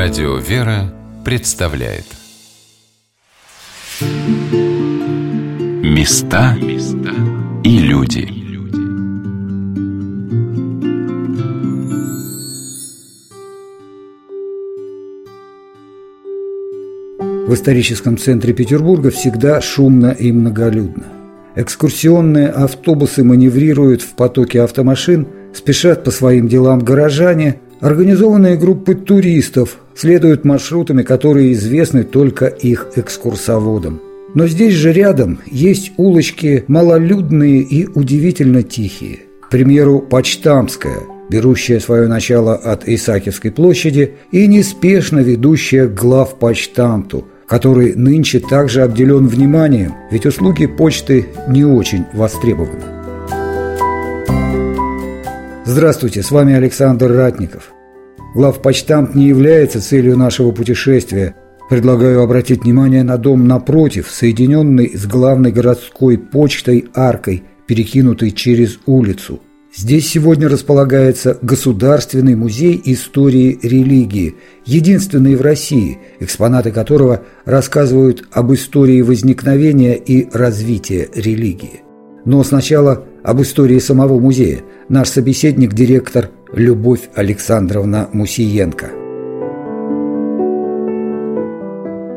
Радио «Вера» представляет Места и люди В историческом центре Петербурга всегда шумно и многолюдно. Экскурсионные автобусы маневрируют в потоке автомашин, спешат по своим делам горожане – Организованные группы туристов следуют маршрутами, которые известны только их экскурсоводам. Но здесь же рядом есть улочки малолюдные и удивительно тихие. К примеру, Почтамская, берущая свое начало от Исаакиевской площади и неспешно ведущая к главпочтамту, который нынче также обделен вниманием, ведь услуги почты не очень востребованы. Здравствуйте, с вами Александр Ратников. Главпочтамт не является целью нашего путешествия. Предлагаю обратить внимание на дом напротив, соединенный с главной городской почтой аркой, перекинутой через улицу. Здесь сегодня располагается Государственный музей истории религии, единственный в России, экспонаты которого рассказывают об истории возникновения и развития религии. Но сначала об истории самого музея. Наш собеседник – директор Любовь Александровна Мусиенко.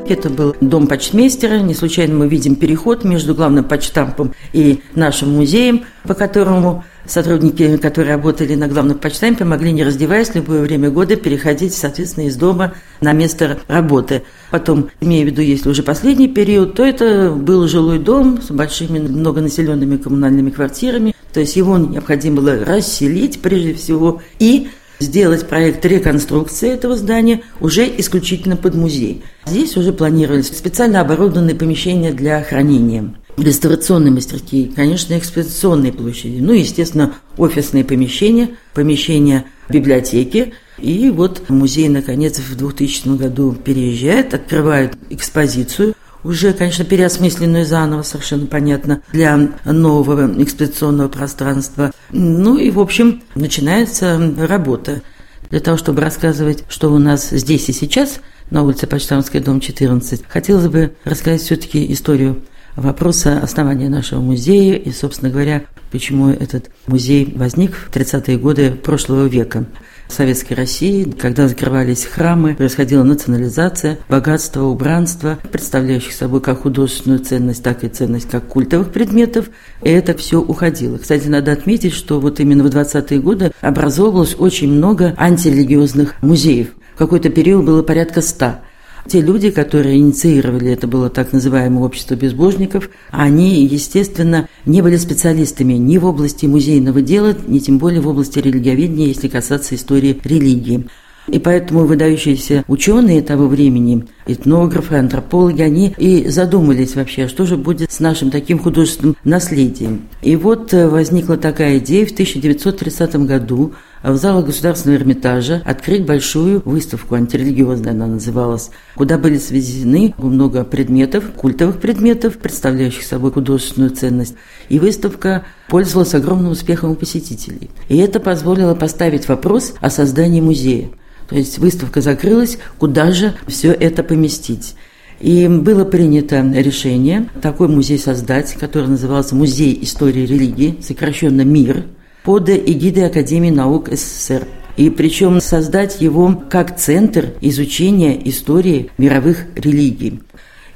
Это был дом почтмейстера. Не случайно мы видим переход между главным почтампом и нашим музеем, по которому сотрудники, которые работали на главном почтампе, могли, не раздеваясь, в любое время года переходить, соответственно, из дома на место работы. Потом, имея в виду, если уже последний период, то это был жилой дом с большими многонаселенными коммунальными квартирами. То есть его необходимо было расселить прежде всего и сделать проект реконструкции этого здания уже исключительно под музей. Здесь уже планировались специально оборудованные помещения для хранения реставрационные мастерские, конечно, экспозиционные площади, ну, естественно, офисные помещения, помещения библиотеки. И вот музей, наконец, в 2000 году переезжает, открывает экспозицию, уже, конечно, переосмысленную заново, совершенно понятно, для нового экспозиционного пространства. Ну и, в общем, начинается работа для того, чтобы рассказывать, что у нас здесь и сейчас, на улице Почтамский дом 14, хотелось бы рассказать все-таки историю вопроса основания нашего музея и, собственно говоря, почему этот музей возник в 30-е годы прошлого века. В Советской России, когда закрывались храмы, происходила национализация, богатство, убранство, представляющих собой как художественную ценность, так и ценность как культовых предметов, и это все уходило. Кстати, надо отметить, что вот именно в 20-е годы образовывалось очень много антирелигиозных музеев. В какой-то период было порядка ста. Те люди, которые инициировали это было так называемое общество безбожников, они, естественно, не были специалистами ни в области музейного дела, ни тем более в области религиоведения, если касаться истории религии. И поэтому выдающиеся ученые того времени, этнографы, антропологи, они и задумались вообще, что же будет с нашим таким художественным наследием. И вот э, возникла такая идея в 1930 году в залах Государственного Эрмитажа открыть большую выставку, антирелигиозная она называлась, куда были свезены много предметов, культовых предметов, представляющих собой художественную ценность. И выставка пользовалась огромным успехом у посетителей. И это позволило поставить вопрос о создании музея. То есть выставка закрылась, куда же все это поместить. И было принято решение такой музей создать, который назывался «Музей истории религии», сокращенно «МИР», под эгидой Академии наук СССР. И причем создать его как центр изучения истории мировых религий.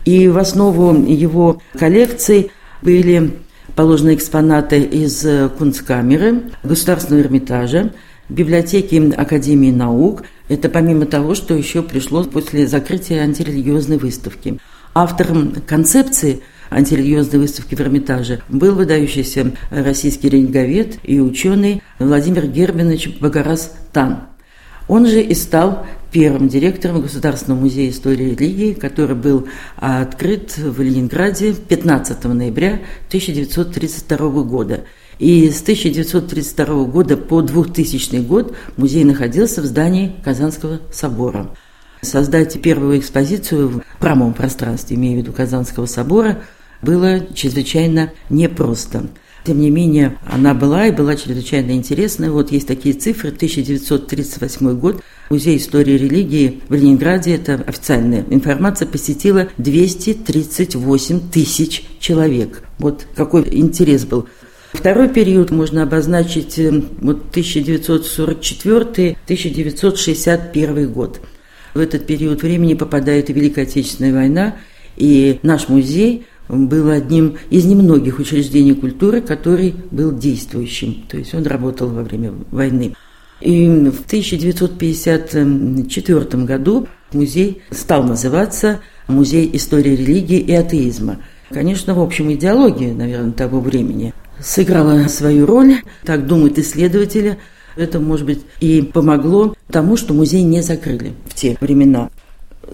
И в основу его коллекции были положены экспонаты из Кунсткамеры, Государственного Эрмитажа, библиотеки Академии наук. Это помимо того, что еще пришло после закрытия антирелигиозной выставки. Автором концепции антирелигиозной выставки в Эрмитаже был выдающийся российский религовед и ученый Владимир Гербинович Багарас Тан. Он же и стал первым директором Государственного музея истории религии, который был открыт в Ленинграде 15 ноября 1932 года. И с 1932 года по 2000 год музей находился в здании Казанского собора. Создать первую экспозицию в правом пространстве, имею в виду Казанского собора, было чрезвычайно непросто. Тем не менее, она была и была чрезвычайно интересная. Вот есть такие цифры. 1938 год. Музей истории религии в Ленинграде, это официальная информация, посетила 238 тысяч человек. Вот какой интерес был. Второй период можно обозначить э, вот 1944-1961 год. В этот период времени попадает и Великая Отечественная война, и наш музей был одним из немногих учреждений культуры, который был действующим. То есть он работал во время войны. И в 1954 году музей стал называться «Музей истории религии и атеизма». Конечно, в общем, идеология, наверное, того времени сыграла свою роль, так думают исследователи. Это, может быть, и помогло тому, что музей не закрыли в те времена.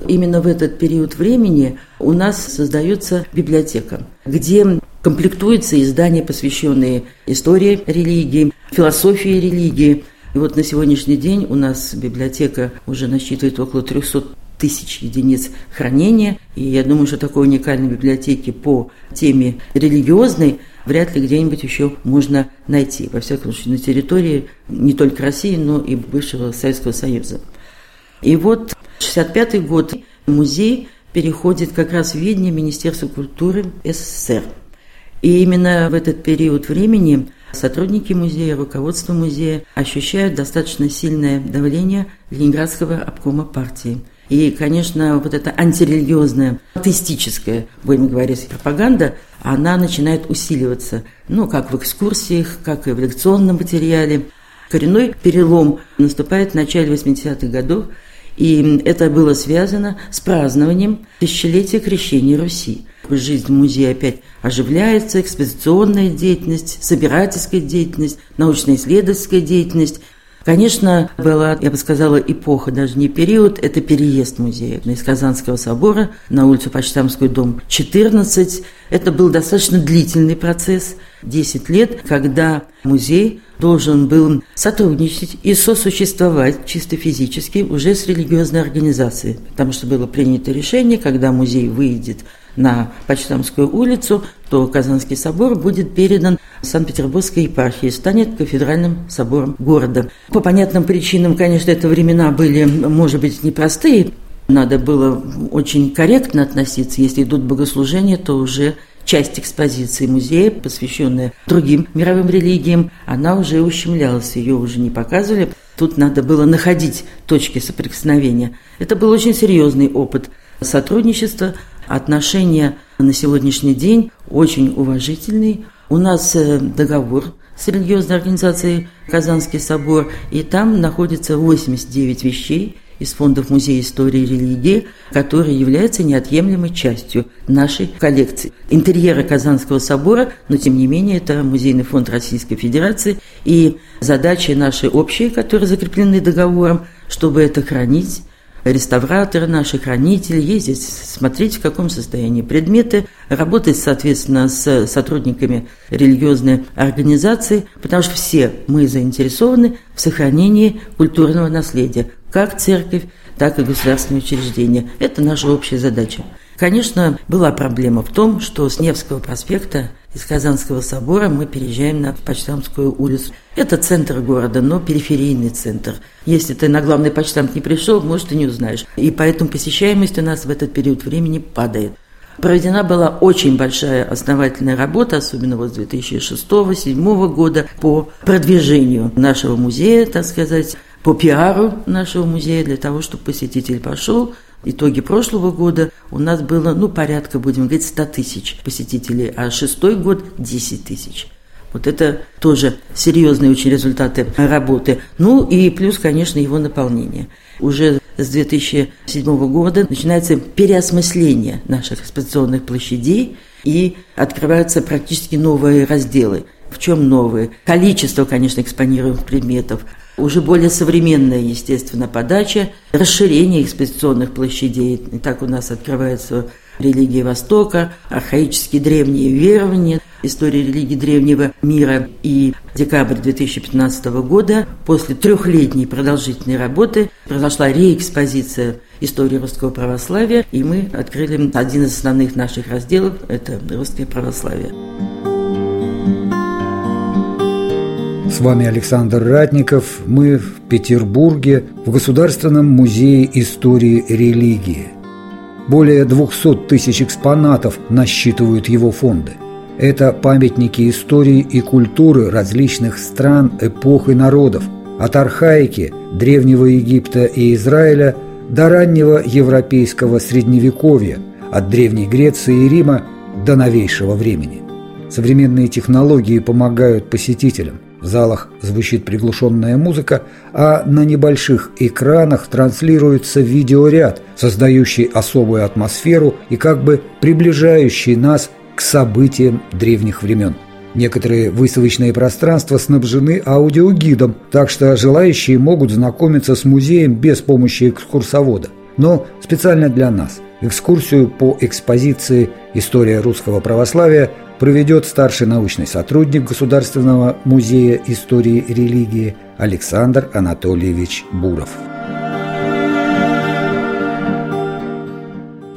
Именно в этот период времени у нас создается библиотека, где комплектуются издания, посвященные истории религии, философии религии. И вот на сегодняшний день у нас библиотека уже насчитывает около 300 тысяч единиц хранения. И я думаю, что такой уникальной библиотеки по теме религиозной вряд ли где-нибудь еще можно найти. Во всяком случае, на территории не только России, но и бывшего Советского Союза. И вот 65 год музей переходит как раз в видение Министерства культуры СССР. И именно в этот период времени сотрудники музея, руководство музея ощущают достаточно сильное давление Ленинградского обкома партии. И, конечно, вот эта антирелигиозная, атеистическая, будем говорить, пропаганда, она начинает усиливаться. Ну, как в экскурсиях, как и в лекционном материале. Коренной перелом наступает в начале 80-х годов, и это было связано с празднованием тысячелетия крещения Руси. Жизнь музея опять оживляется, экспозиционная деятельность, собирательская деятельность, научно-исследовательская деятельность. Конечно, была, я бы сказала, эпоха, даже не период, это переезд музея из Казанского собора на улицу Почтамскую, дом 14. Это был достаточно длительный процесс, 10 лет, когда музей должен был сотрудничать и сосуществовать чисто физически уже с религиозной организацией, потому что было принято решение, когда музей выйдет на Почтамскую улицу, то Казанский собор будет передан Санкт-Петербургской епархии, станет кафедральным собором города. По понятным причинам, конечно, это времена были, может быть, непростые, надо было очень корректно относиться. Если идут богослужения, то уже часть экспозиции музея, посвященная другим мировым религиям, она уже ущемлялась, ее уже не показывали. Тут надо было находить точки соприкосновения. Это был очень серьезный опыт сотрудничества, отношения на сегодняшний день очень уважительные. У нас э, договор с религиозной организацией Казанский собор, и там находится 89 вещей, из фондов Музея истории и религии, который является неотъемлемой частью нашей коллекции. Интерьера Казанского собора, но тем не менее это Музейный фонд Российской Федерации, и задачи наши общие, которые закреплены договором, чтобы это хранить, реставраторы, наши хранители, ездить, смотреть, в каком состоянии предметы, работать, соответственно, с сотрудниками религиозной организации, потому что все мы заинтересованы в сохранении культурного наследия, как церковь, так и государственные учреждения. Это наша общая задача. Конечно, была проблема в том, что с Невского проспекта из Казанского собора мы переезжаем на Почтамскую улицу. Это центр города, но периферийный центр. Если ты на главный почтамт не пришел, может, ты не узнаешь. И поэтому посещаемость у нас в этот период времени падает. Проведена была очень большая основательная работа, особенно вот с 2006-2007 года, по продвижению нашего музея, так сказать, по пиару нашего музея, для того, чтобы посетитель пошел, итоге прошлого года у нас было, ну, порядка, будем говорить, 100 тысяч посетителей, а шестой год – 10 тысяч. Вот это тоже серьезные очень результаты работы. Ну и плюс, конечно, его наполнение. Уже с 2007 года начинается переосмысление наших экспозиционных площадей и открываются практически новые разделы. В чем новые? Количество, конечно, экспонируемых предметов, уже более современная, естественно, подача, расширение экспозиционных площадей. И так у нас открывается религия Востока, архаические древние верования, история религии древнего мира. И декабрь 2015 года, после трехлетней продолжительной работы, произошла реэкспозиция истории русского православия, и мы открыли один из основных наших разделов – это русское православие. С вами Александр Ратников. Мы в Петербурге в Государственном музее истории религии. Более 200 тысяч экспонатов насчитывают его фонды. Это памятники истории и культуры различных стран, эпох и народов, от архаики, Древнего Египта и Израиля до раннего европейского Средневековья, от Древней Греции и Рима до новейшего времени. Современные технологии помогают посетителям. В залах звучит приглушенная музыка, а на небольших экранах транслируется видеоряд, создающий особую атмосферу и как бы приближающий нас к событиям древних времен. Некоторые выставочные пространства снабжены аудиогидом, так что желающие могут знакомиться с музеем без помощи экскурсовода. Но специально для нас экскурсию по экспозиции «История русского православия» проведет старший научный сотрудник Государственного музея истории и религии Александр Анатольевич Буров.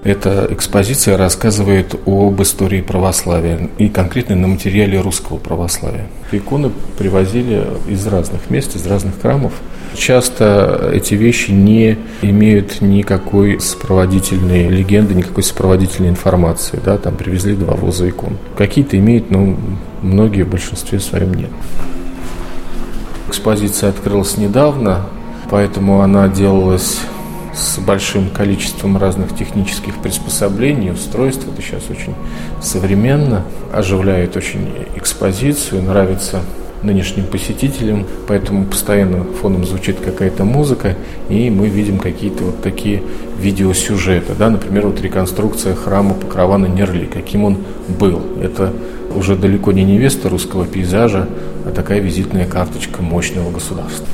Эта экспозиция рассказывает об истории православия и конкретно на материале русского православия. Иконы привозили из разных мест, из разных храмов. Часто эти вещи не имеют никакой сопроводительной легенды, никакой сопроводительной информации. Да, там привезли два воза икон. Какие-то имеют, но многие в большинстве своем нет. Экспозиция открылась недавно, поэтому она делалась с большим количеством разных технических приспособлений, устройств. Это сейчас очень современно, оживляет очень экспозицию, нравится нынешним посетителям, поэтому постоянно фоном звучит какая-то музыка, и мы видим какие-то вот такие видеосюжеты. Да? Например, вот реконструкция храма Покрова на Нерли, каким он был. Это уже далеко не невеста русского пейзажа, а такая визитная карточка мощного государства.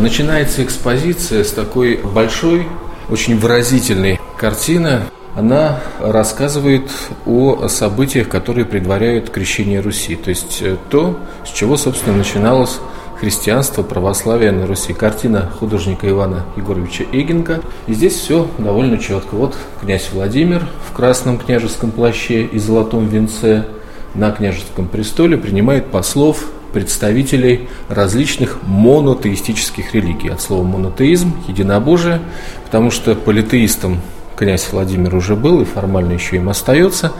Начинается экспозиция с такой большой, очень выразительной картины. Она рассказывает о событиях, которые предваряют крещение Руси. То есть э, то, с чего, собственно, начиналось христианство, православие на Руси. Картина художника Ивана Егоровича Эгенка. И здесь все довольно четко. Вот князь Владимир в красном княжеском плаще и золотом венце на княжеском престоле принимает послов представителей различных монотеистических религий. От слова монотеизм – единобожие, потому что политеистом князь Владимир уже был и формально еще им остается,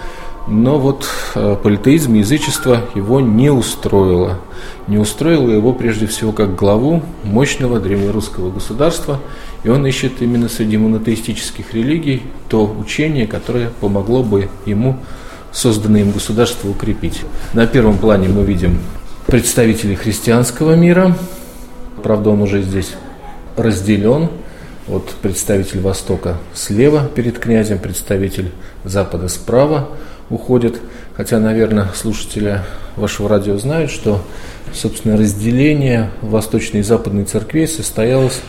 но вот э, политеизм, язычество его не устроило. Не устроило его прежде всего как главу мощного древнерусского государства, и он ищет именно среди монотеистических религий то учение, которое помогло бы ему созданное им государство укрепить. На первом плане мы видим представителей христианского мира. Правда, он уже здесь разделен. Вот представитель Востока слева перед князем, представитель Запада справа уходит. Хотя, наверное, слушатели вашего радио знают, что, собственно, разделение Восточной и Западной церквей состоялось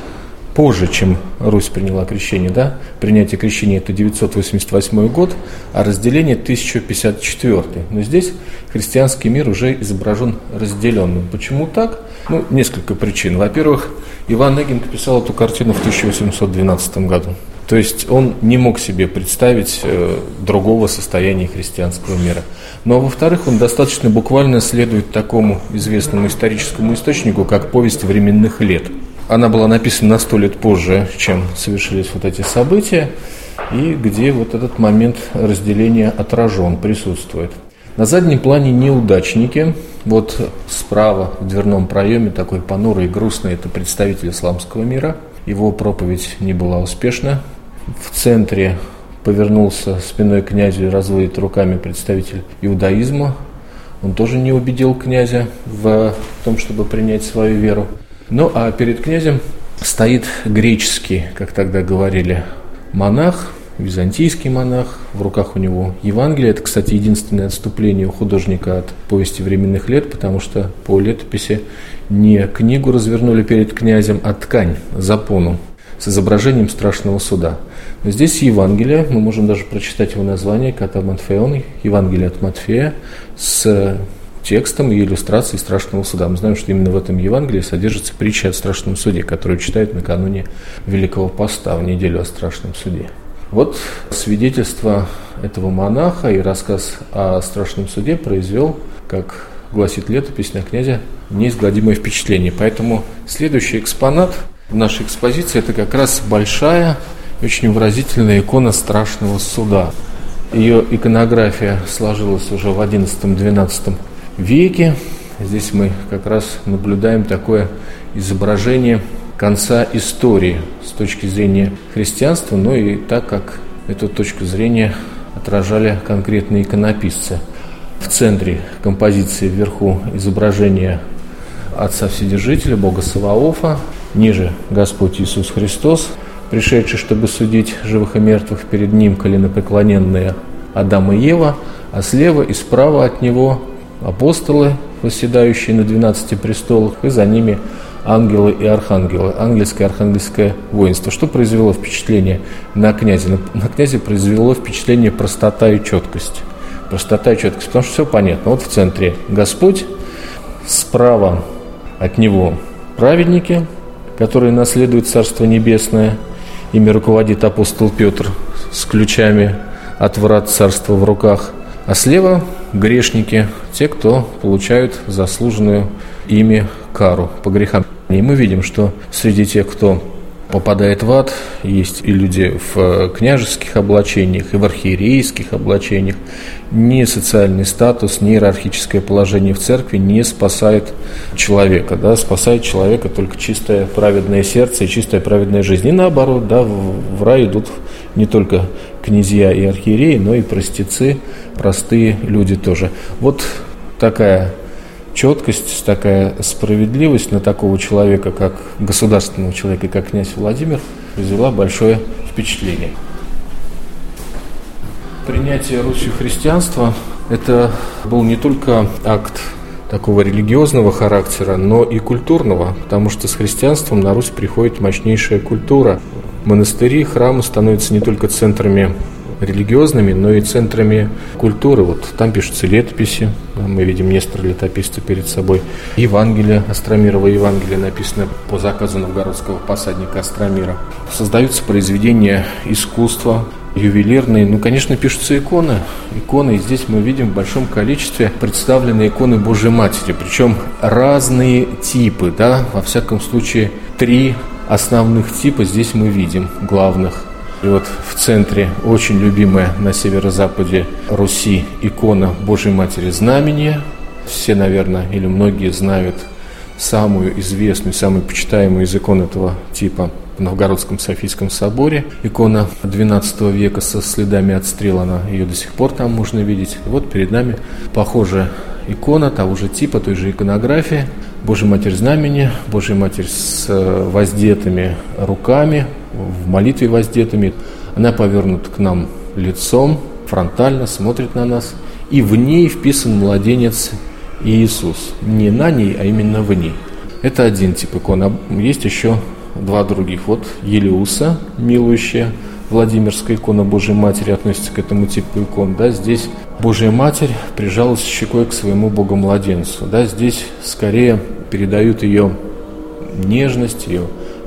позже, чем Русь приняла крещение. Да? Принятие крещения – это 988 год, а разделение – 1054. Но здесь христианский мир уже изображен разделенным. Почему так? Ну, несколько причин. Во-первых, Иван Эгинг писал эту картину в 1812 году. То есть он не мог себе представить э, другого состояния христианского мира. Но, во-вторых, он достаточно буквально следует такому известному историческому источнику, как «Повесть временных лет», она была написана на сто лет позже, чем совершились вот эти события, и где вот этот момент разделения отражен, присутствует. На заднем плане неудачники. Вот справа в дверном проеме такой понурый и грустный, это представитель исламского мира. Его проповедь не была успешна. В центре повернулся спиной князю и разводит руками представитель иудаизма. Он тоже не убедил князя в том, чтобы принять свою веру. Ну а перед князем стоит греческий, как тогда говорили, монах, византийский монах, в руках у него Евангелие. Это, кстати, единственное отступление у художника от повести временных лет, потому что по летописи не книгу развернули перед князем, а ткань, запону с изображением страшного суда. Но здесь Евангелие, мы можем даже прочитать его название, Ката Евангелие от Матфея, с текстом и иллюстрацией страшного суда. Мы знаем, что именно в этом Евангелии содержится притча о страшном суде, которую читают накануне Великого Поста в неделю о страшном суде. Вот свидетельство этого монаха и рассказ о страшном суде произвел, как гласит летопись, на князя неизгладимое впечатление. Поэтому следующий экспонат в нашей экспозиции – это как раз большая, очень выразительная икона страшного суда. Ее иконография сложилась уже в XI-XII веке. Здесь мы как раз наблюдаем такое изображение конца истории с точки зрения христианства, но и так как эту точку зрения отражали конкретные иконописцы. В центре композиции вверху изображение Отца Вседержителя, Бога Саваофа, ниже Господь Иисус Христос, пришедший, чтобы судить живых и мертвых перед Ним, коленопреклоненные Адам и Ева, а слева и справа от Него апостолы, восседающие на 12 престолах, и за ними ангелы и архангелы, ангельское и архангельское воинство. Что произвело впечатление на князя? На князя произвело впечатление простота и четкость. Простота и четкость, потому что все понятно. Вот в центре Господь, справа от него праведники, которые наследуют Царство Небесное. Ими руководит апостол Петр с ключами от врат Царства в руках. А слева грешники, те, кто получают заслуженную ими кару по грехам. И мы видим, что среди тех, кто попадает в ад, есть и люди в э, княжеских облачениях, и в архиерейских облачениях. Ни социальный статус, ни иерархическое положение в церкви не спасает человека. Да? Спасает человека только чистое праведное сердце и чистая праведная жизнь. И наоборот, да, в рай идут не только князья и архиереи, но и простецы, простые люди тоже. Вот такая четкость, такая справедливость на такого человека, как государственного человека, как князь Владимир, произвела большое впечатление. Принятие Русью христианства – это был не только акт такого религиозного характера, но и культурного, потому что с христианством на Русь приходит мощнейшая культура. Монастыри, храмы становятся не только центрами религиозными, но и центрами культуры. Вот там пишутся летописи, мы видим Нестор летописца перед собой. Евангелие, Остромирово Евангелие написано по заказу новгородского посадника Остромира. Создаются произведения искусства, ювелирные. Ну, конечно, пишутся иконы. Иконы, и здесь мы видим в большом количестве представлены иконы Божьей Матери. Причем разные типы, да, во всяком случае, три основных типа здесь мы видим, главных. И вот в центре очень любимая на северо-западе Руси икона Божьей Матери Знамения. Все, наверное, или многие знают самую известную, самую почитаемую из икон этого типа в Новгородском Софийском соборе. Икона XII века со следами отстрела, она, ее до сих пор там можно видеть. Вот перед нами похожая икона того же типа, той же иконографии. Божья Матерь Знамени, Божья Матерь с э, воздетыми руками, в молитве воздетыми. Она повернута к нам лицом, фронтально смотрит на нас. И в ней вписан младенец Иисус. Не на ней, а именно в ней. Это один тип икон. Есть еще два других. Вот Елеуса, милующая, Владимирская икона Божьей Матери относится к этому типу икон. Да, здесь Божья Матерь прижалась щекой к своему Богомладенцу. Да, здесь скорее передают ее нежность, ее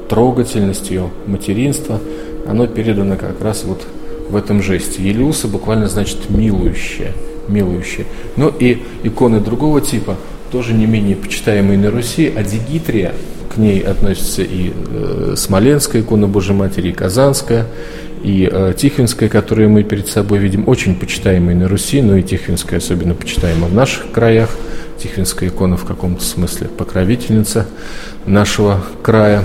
трогательность, ее материнство. Оно передано как раз вот в этом жесте. Елиуса буквально значит «милующая», «милующая». Но и иконы другого типа, тоже не менее почитаемые на Руси, Адигитрия, к ней относится и э, Смоленская икона Божьей Матери, и Казанская, и э, Тихвинская, которую мы перед собой видим, очень почитаемые на Руси, но и Тихвинская особенно почитаема в наших краях. Тихвинская икона в каком-то смысле покровительница нашего края.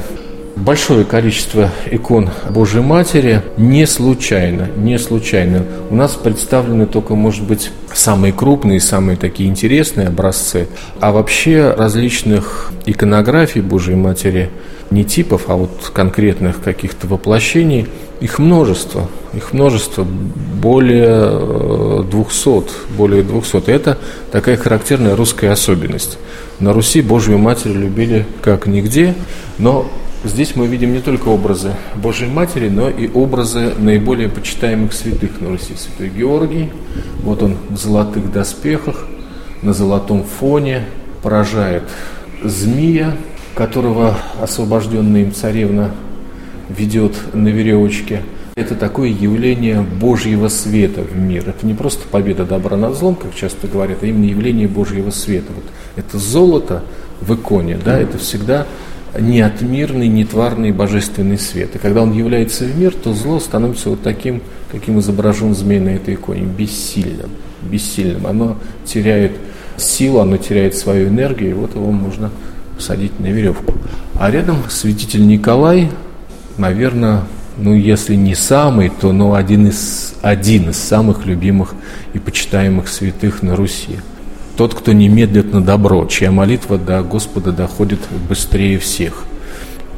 Большое количество икон Божьей Матери не случайно, не случайно. У нас представлены только, может быть, самые крупные, самые такие интересные образцы, а вообще различных иконографий Божьей Матери не типов, а вот конкретных каких-то воплощений – их множество, их множество, более 200, э, более 200. Это такая характерная русская особенность. На Руси Божью Матерь любили как нигде, но здесь мы видим не только образы Божьей Матери, но и образы наиболее почитаемых святых на Руси. Святой Георгий, вот он в золотых доспехах, на золотом фоне, поражает змея, которого освобожденная им царевна ведет на веревочке. Это такое явление Божьего света в мир. Это не просто победа добра над злом, как часто говорят, а именно явление Божьего света. Вот это золото, в иконе, да, это всегда не отмирный, не тварный божественный свет. И когда он является в мир, то зло становится вот таким, каким изображен змей на этой иконе, бессильным. Бессильным. Оно теряет силу, оно теряет свою энергию, и вот его можно посадить на веревку. А рядом святитель Николай, наверное, ну, если не самый, то ну, один, из, один из самых любимых и почитаемых святых на Руси. Тот, кто не медлит на добро, чья молитва до Господа доходит быстрее всех.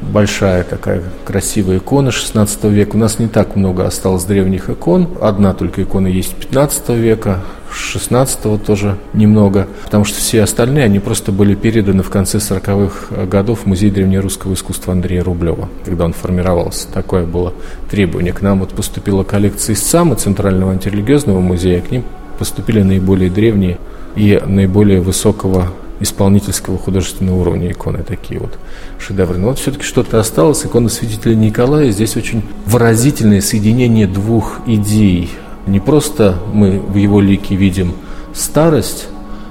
Большая такая красивая икона 16 века. У нас не так много осталось древних икон. Одна только икона есть 15 века, 16-го тоже немного, потому что все остальные, они просто были переданы в конце 40-х годов в Музей древнерусского искусства Андрея Рублева, когда он формировался. Такое было требование. К нам вот поступила коллекция из САМа, Центрального антирелигиозного музея, к ним поступили наиболее древние и наиболее высокого исполнительского художественного уровня иконы, такие вот шедевры. Но вот все-таки что-то осталось. Икона святителя Николая здесь очень выразительное соединение двух идей. Не просто мы в его лике видим старость,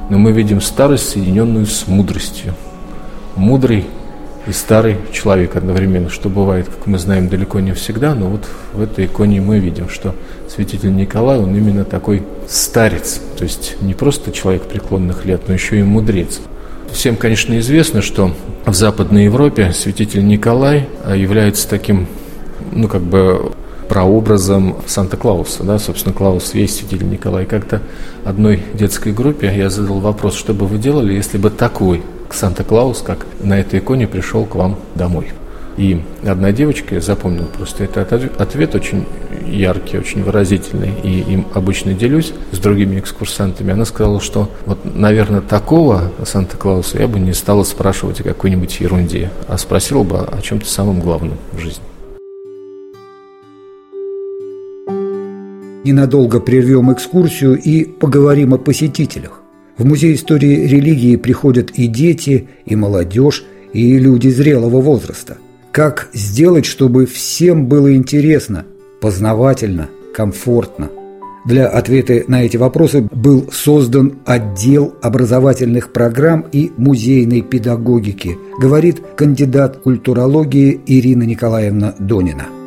но мы видим старость, соединенную с мудростью. Мудрый и старый человек одновременно, что бывает, как мы знаем, далеко не всегда, но вот в этой иконе мы видим, что святитель Николай, он именно такой старец, то есть не просто человек преклонных лет, но еще и мудрец. Всем, конечно, известно, что в Западной Европе святитель Николай а, является таким, ну, как бы прообразом Санта-Клауса, да, собственно, Клаус есть святитель Николай. Как-то одной детской группе я задал вопрос, что бы вы делали, если бы такой Санта-Клаус, как на этой иконе, пришел к вам домой. И одна девочка, я запомнил просто этот ответ очень яркий, очень выразительный, и им обычно делюсь с другими экскурсантами. Она сказала, что вот, наверное, такого Санта-Клауса я бы не стала спрашивать о какой-нибудь ерунде, а спросила бы о чем-то самом главном в жизни. Ненадолго прервем экскурсию и поговорим о посетителях. В Музей истории религии приходят и дети, и молодежь, и люди зрелого возраста. Как сделать, чтобы всем было интересно, познавательно, комфортно? Для ответа на эти вопросы был создан отдел образовательных программ и музейной педагогики, говорит кандидат культурологии Ирина Николаевна Донина.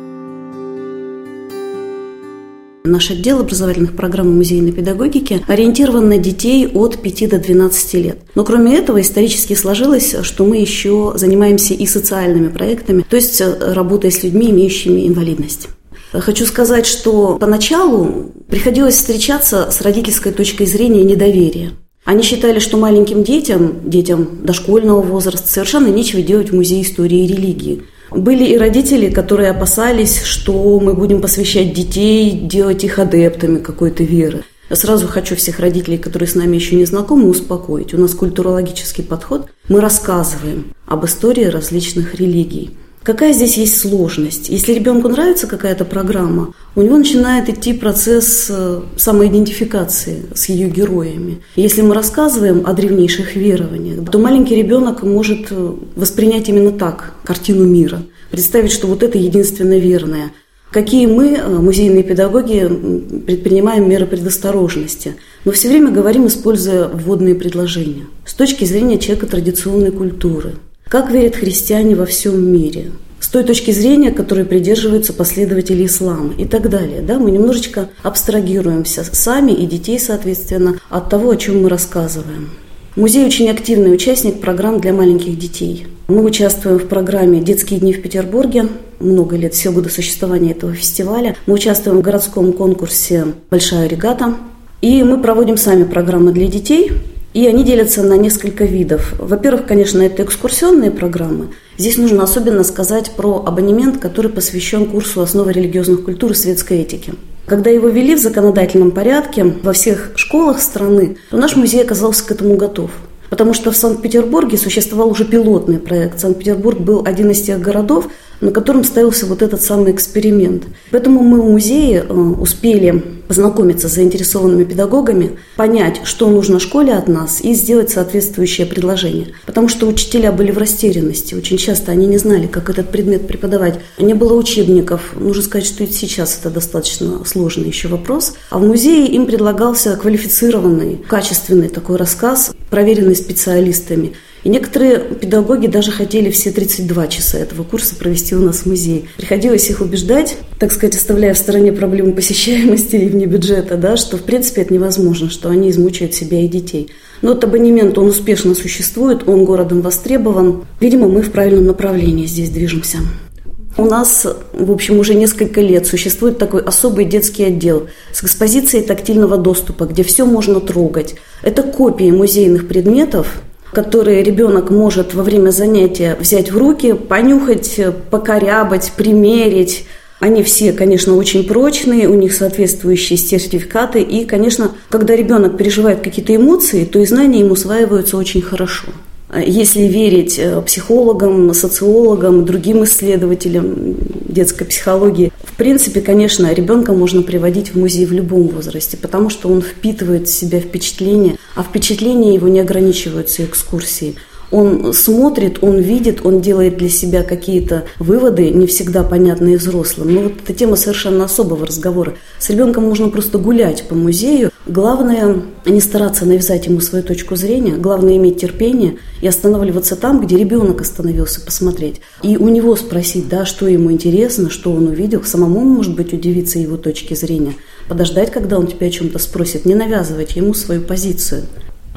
Наш отдел образовательных программ и музейной педагогики ориентирован на детей от 5 до 12 лет. Но кроме этого исторически сложилось, что мы еще занимаемся и социальными проектами, то есть э, работая с людьми, имеющими инвалидность. Хочу сказать, что поначалу приходилось встречаться с родительской точкой зрения недоверия. Они считали, что маленьким детям, детям дошкольного возраста, совершенно нечего делать в музее истории и религии – были и родители, которые опасались, что мы будем посвящать детей, делать их адептами какой-то веры. Сразу хочу всех родителей, которые с нами еще не знакомы, успокоить. У нас культурологический подход. Мы рассказываем об истории различных религий. Какая здесь есть сложность? Если ребенку нравится какая-то программа, у него начинает идти процесс э, самоидентификации с ее героями. Если мы рассказываем о древнейших верованиях, то маленький ребенок может э, воспринять именно так картину мира, представить, что вот это единственно верное. Какие мы, э, музейные педагоги, предпринимаем меры предосторожности. Мы все время говорим, используя вводные предложения. С точки зрения человека традиционной культуры – как верят христиане во всем мире? С той точки зрения, которой придерживаются последователи ислама и так далее. Да? Мы немножечко абстрагируемся сами и детей, соответственно, от того, о чем мы рассказываем. Музей очень активный участник программ для маленьких детей. Мы участвуем в программе «Детские дни в Петербурге». Много лет, все годы существования этого фестиваля. Мы участвуем в городском конкурсе «Большая регата». И мы проводим сами программы для детей – и они делятся на несколько видов. Во-первых, конечно, это экскурсионные программы. Здесь нужно особенно сказать про абонемент, который посвящен курсу основы религиозных культур и светской этики. Когда его ввели в законодательном порядке во всех школах страны, то наш музей оказался к этому готов. Потому что в Санкт-Петербурге существовал уже пилотный проект. Санкт-Петербург был один из тех городов, на котором ставился вот этот самый эксперимент. Поэтому мы в музее э, успели познакомиться с заинтересованными педагогами, понять, что нужно школе от нас и сделать соответствующее предложение. Потому что учителя были в растерянности. Очень часто они не знали, как этот предмет преподавать. Не было учебников. Нужно сказать, что и сейчас это достаточно сложный еще вопрос. А в музее им предлагался квалифицированный, качественный такой рассказ, проверенный специалистами. И некоторые педагоги даже хотели все 32 часа этого курса провести у нас в музее. Приходилось их убеждать, так сказать, оставляя в стороне проблемы посещаемости и вне бюджета, да, что в принципе это невозможно, что они измучают себя и детей. Но вот абонемент, он успешно существует, он городом востребован. Видимо, мы в правильном направлении здесь движемся. У нас, в общем, уже несколько лет существует такой особый детский отдел с экспозицией тактильного доступа, где все можно трогать. Это копии музейных предметов, которые ребенок может во время занятия взять в руки, понюхать, покорябать, примерить. Они все, конечно, очень прочные, у них соответствующие сертификаты. И, конечно, когда ребенок переживает какие-то эмоции, то и знания ему усваиваются очень хорошо. Если верить э, психологам, социологам, другим исследователям детской психологии, в принципе, конечно, ребенка можно приводить в музей в любом возрасте, потому что он впитывает в себя впечатления, а впечатления его не ограничиваются экскурсией. Он смотрит, он видит, он делает для себя какие-то выводы, не всегда понятные взрослым. Но вот эта тема совершенно особого разговора. С ребенком можно просто гулять по музею. Главное не стараться навязать ему свою точку зрения, главное иметь терпение и останавливаться там, где ребенок остановился посмотреть. И у него спросить, да, что ему интересно, что он увидел, самому, может быть, удивиться его точке зрения. Подождать, когда он тебя о чем-то спросит, не навязывать ему свою позицию.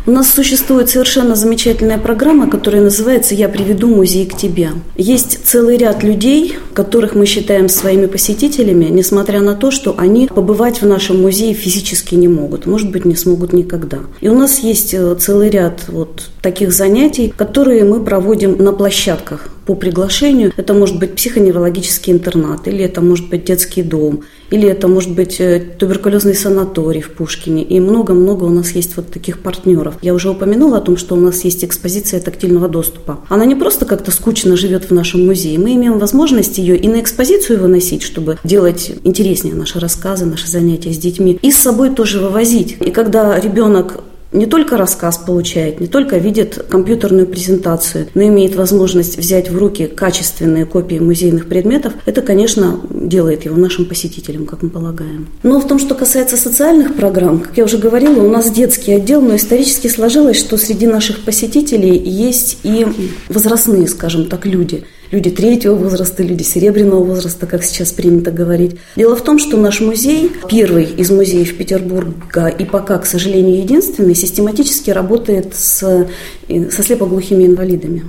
У нас существует совершенно замечательная программа, которая называется «Я приведу музей к тебе». Есть целый ряд людей, которых мы считаем своими посетителями, несмотря на то, что они побывать в нашем музее физически не могут, может быть, не смогут никогда. И у нас есть э, целый ряд вот таких занятий, которые мы проводим на площадках по приглашению. Это может быть психоневрологический интернат, или это может быть детский дом, или это может быть э, туберкулезный санаторий в Пушкине. И много-много у нас есть вот таких партнеров. Я уже упомянула о том, что у нас есть экспозиция тактильного доступа. Она не просто как-то скучно живет в нашем музее. Мы имеем возможность ее и на экспозицию выносить, чтобы делать интереснее наши рассказы, наши занятия с детьми, и с собой тоже вывозить. И когда ребенок не только рассказ получает, не только видит компьютерную презентацию, но имеет возможность взять в руки качественные копии музейных предметов, это, конечно, делает его нашим посетителем, как мы полагаем. Но в том, что касается социальных программ, как я уже говорила, у нас детский отдел, но исторически сложилось, что среди наших посетителей есть и возрастные, скажем так, люди – люди третьего возраста, люди серебряного возраста, как сейчас принято говорить. Дело в том, что наш музей, первый из музеев Петербурга и пока, к сожалению, единственный, систематически работает с, со слепоглухими инвалидами.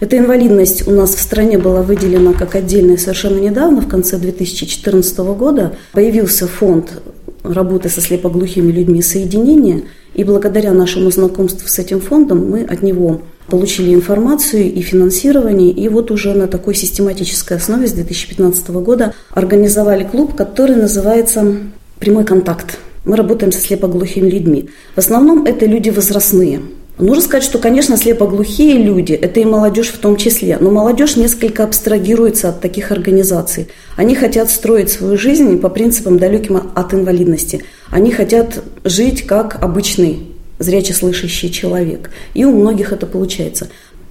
Эта инвалидность у нас в стране была выделена как отдельная совершенно недавно, в конце 2014 года. Появился фонд работы со слепоглухими людьми соединения, и благодаря нашему знакомству с этим фондом мы от него получили информацию и финансирование, и вот уже на такой систематической основе с 2015 года организовали клуб, который называется «Прямой контакт». Мы работаем со слепоглухими людьми. В основном это люди возрастные. Нужно сказать, что, конечно, слепоглухие люди, это и молодежь в том числе, но молодежь несколько абстрагируется от таких организаций. Они хотят строить свою жизнь по принципам далеким от инвалидности. Они хотят жить как обычный зряче слышащий человек. И у многих это получается.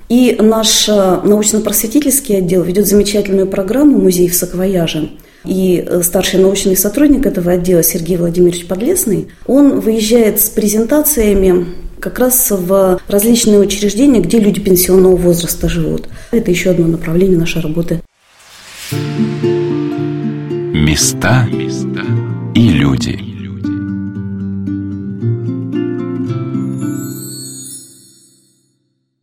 И наш э, научно-просветительский отдел ведет замечательную программу «Музей в Саквояже». И э, старший научный сотрудник этого отдела Сергей Владимирович Подлесный, он выезжает с презентациями как раз в различные учреждения, где люди пенсионного возраста живут. Это еще одно направление нашей работы. Места и люди.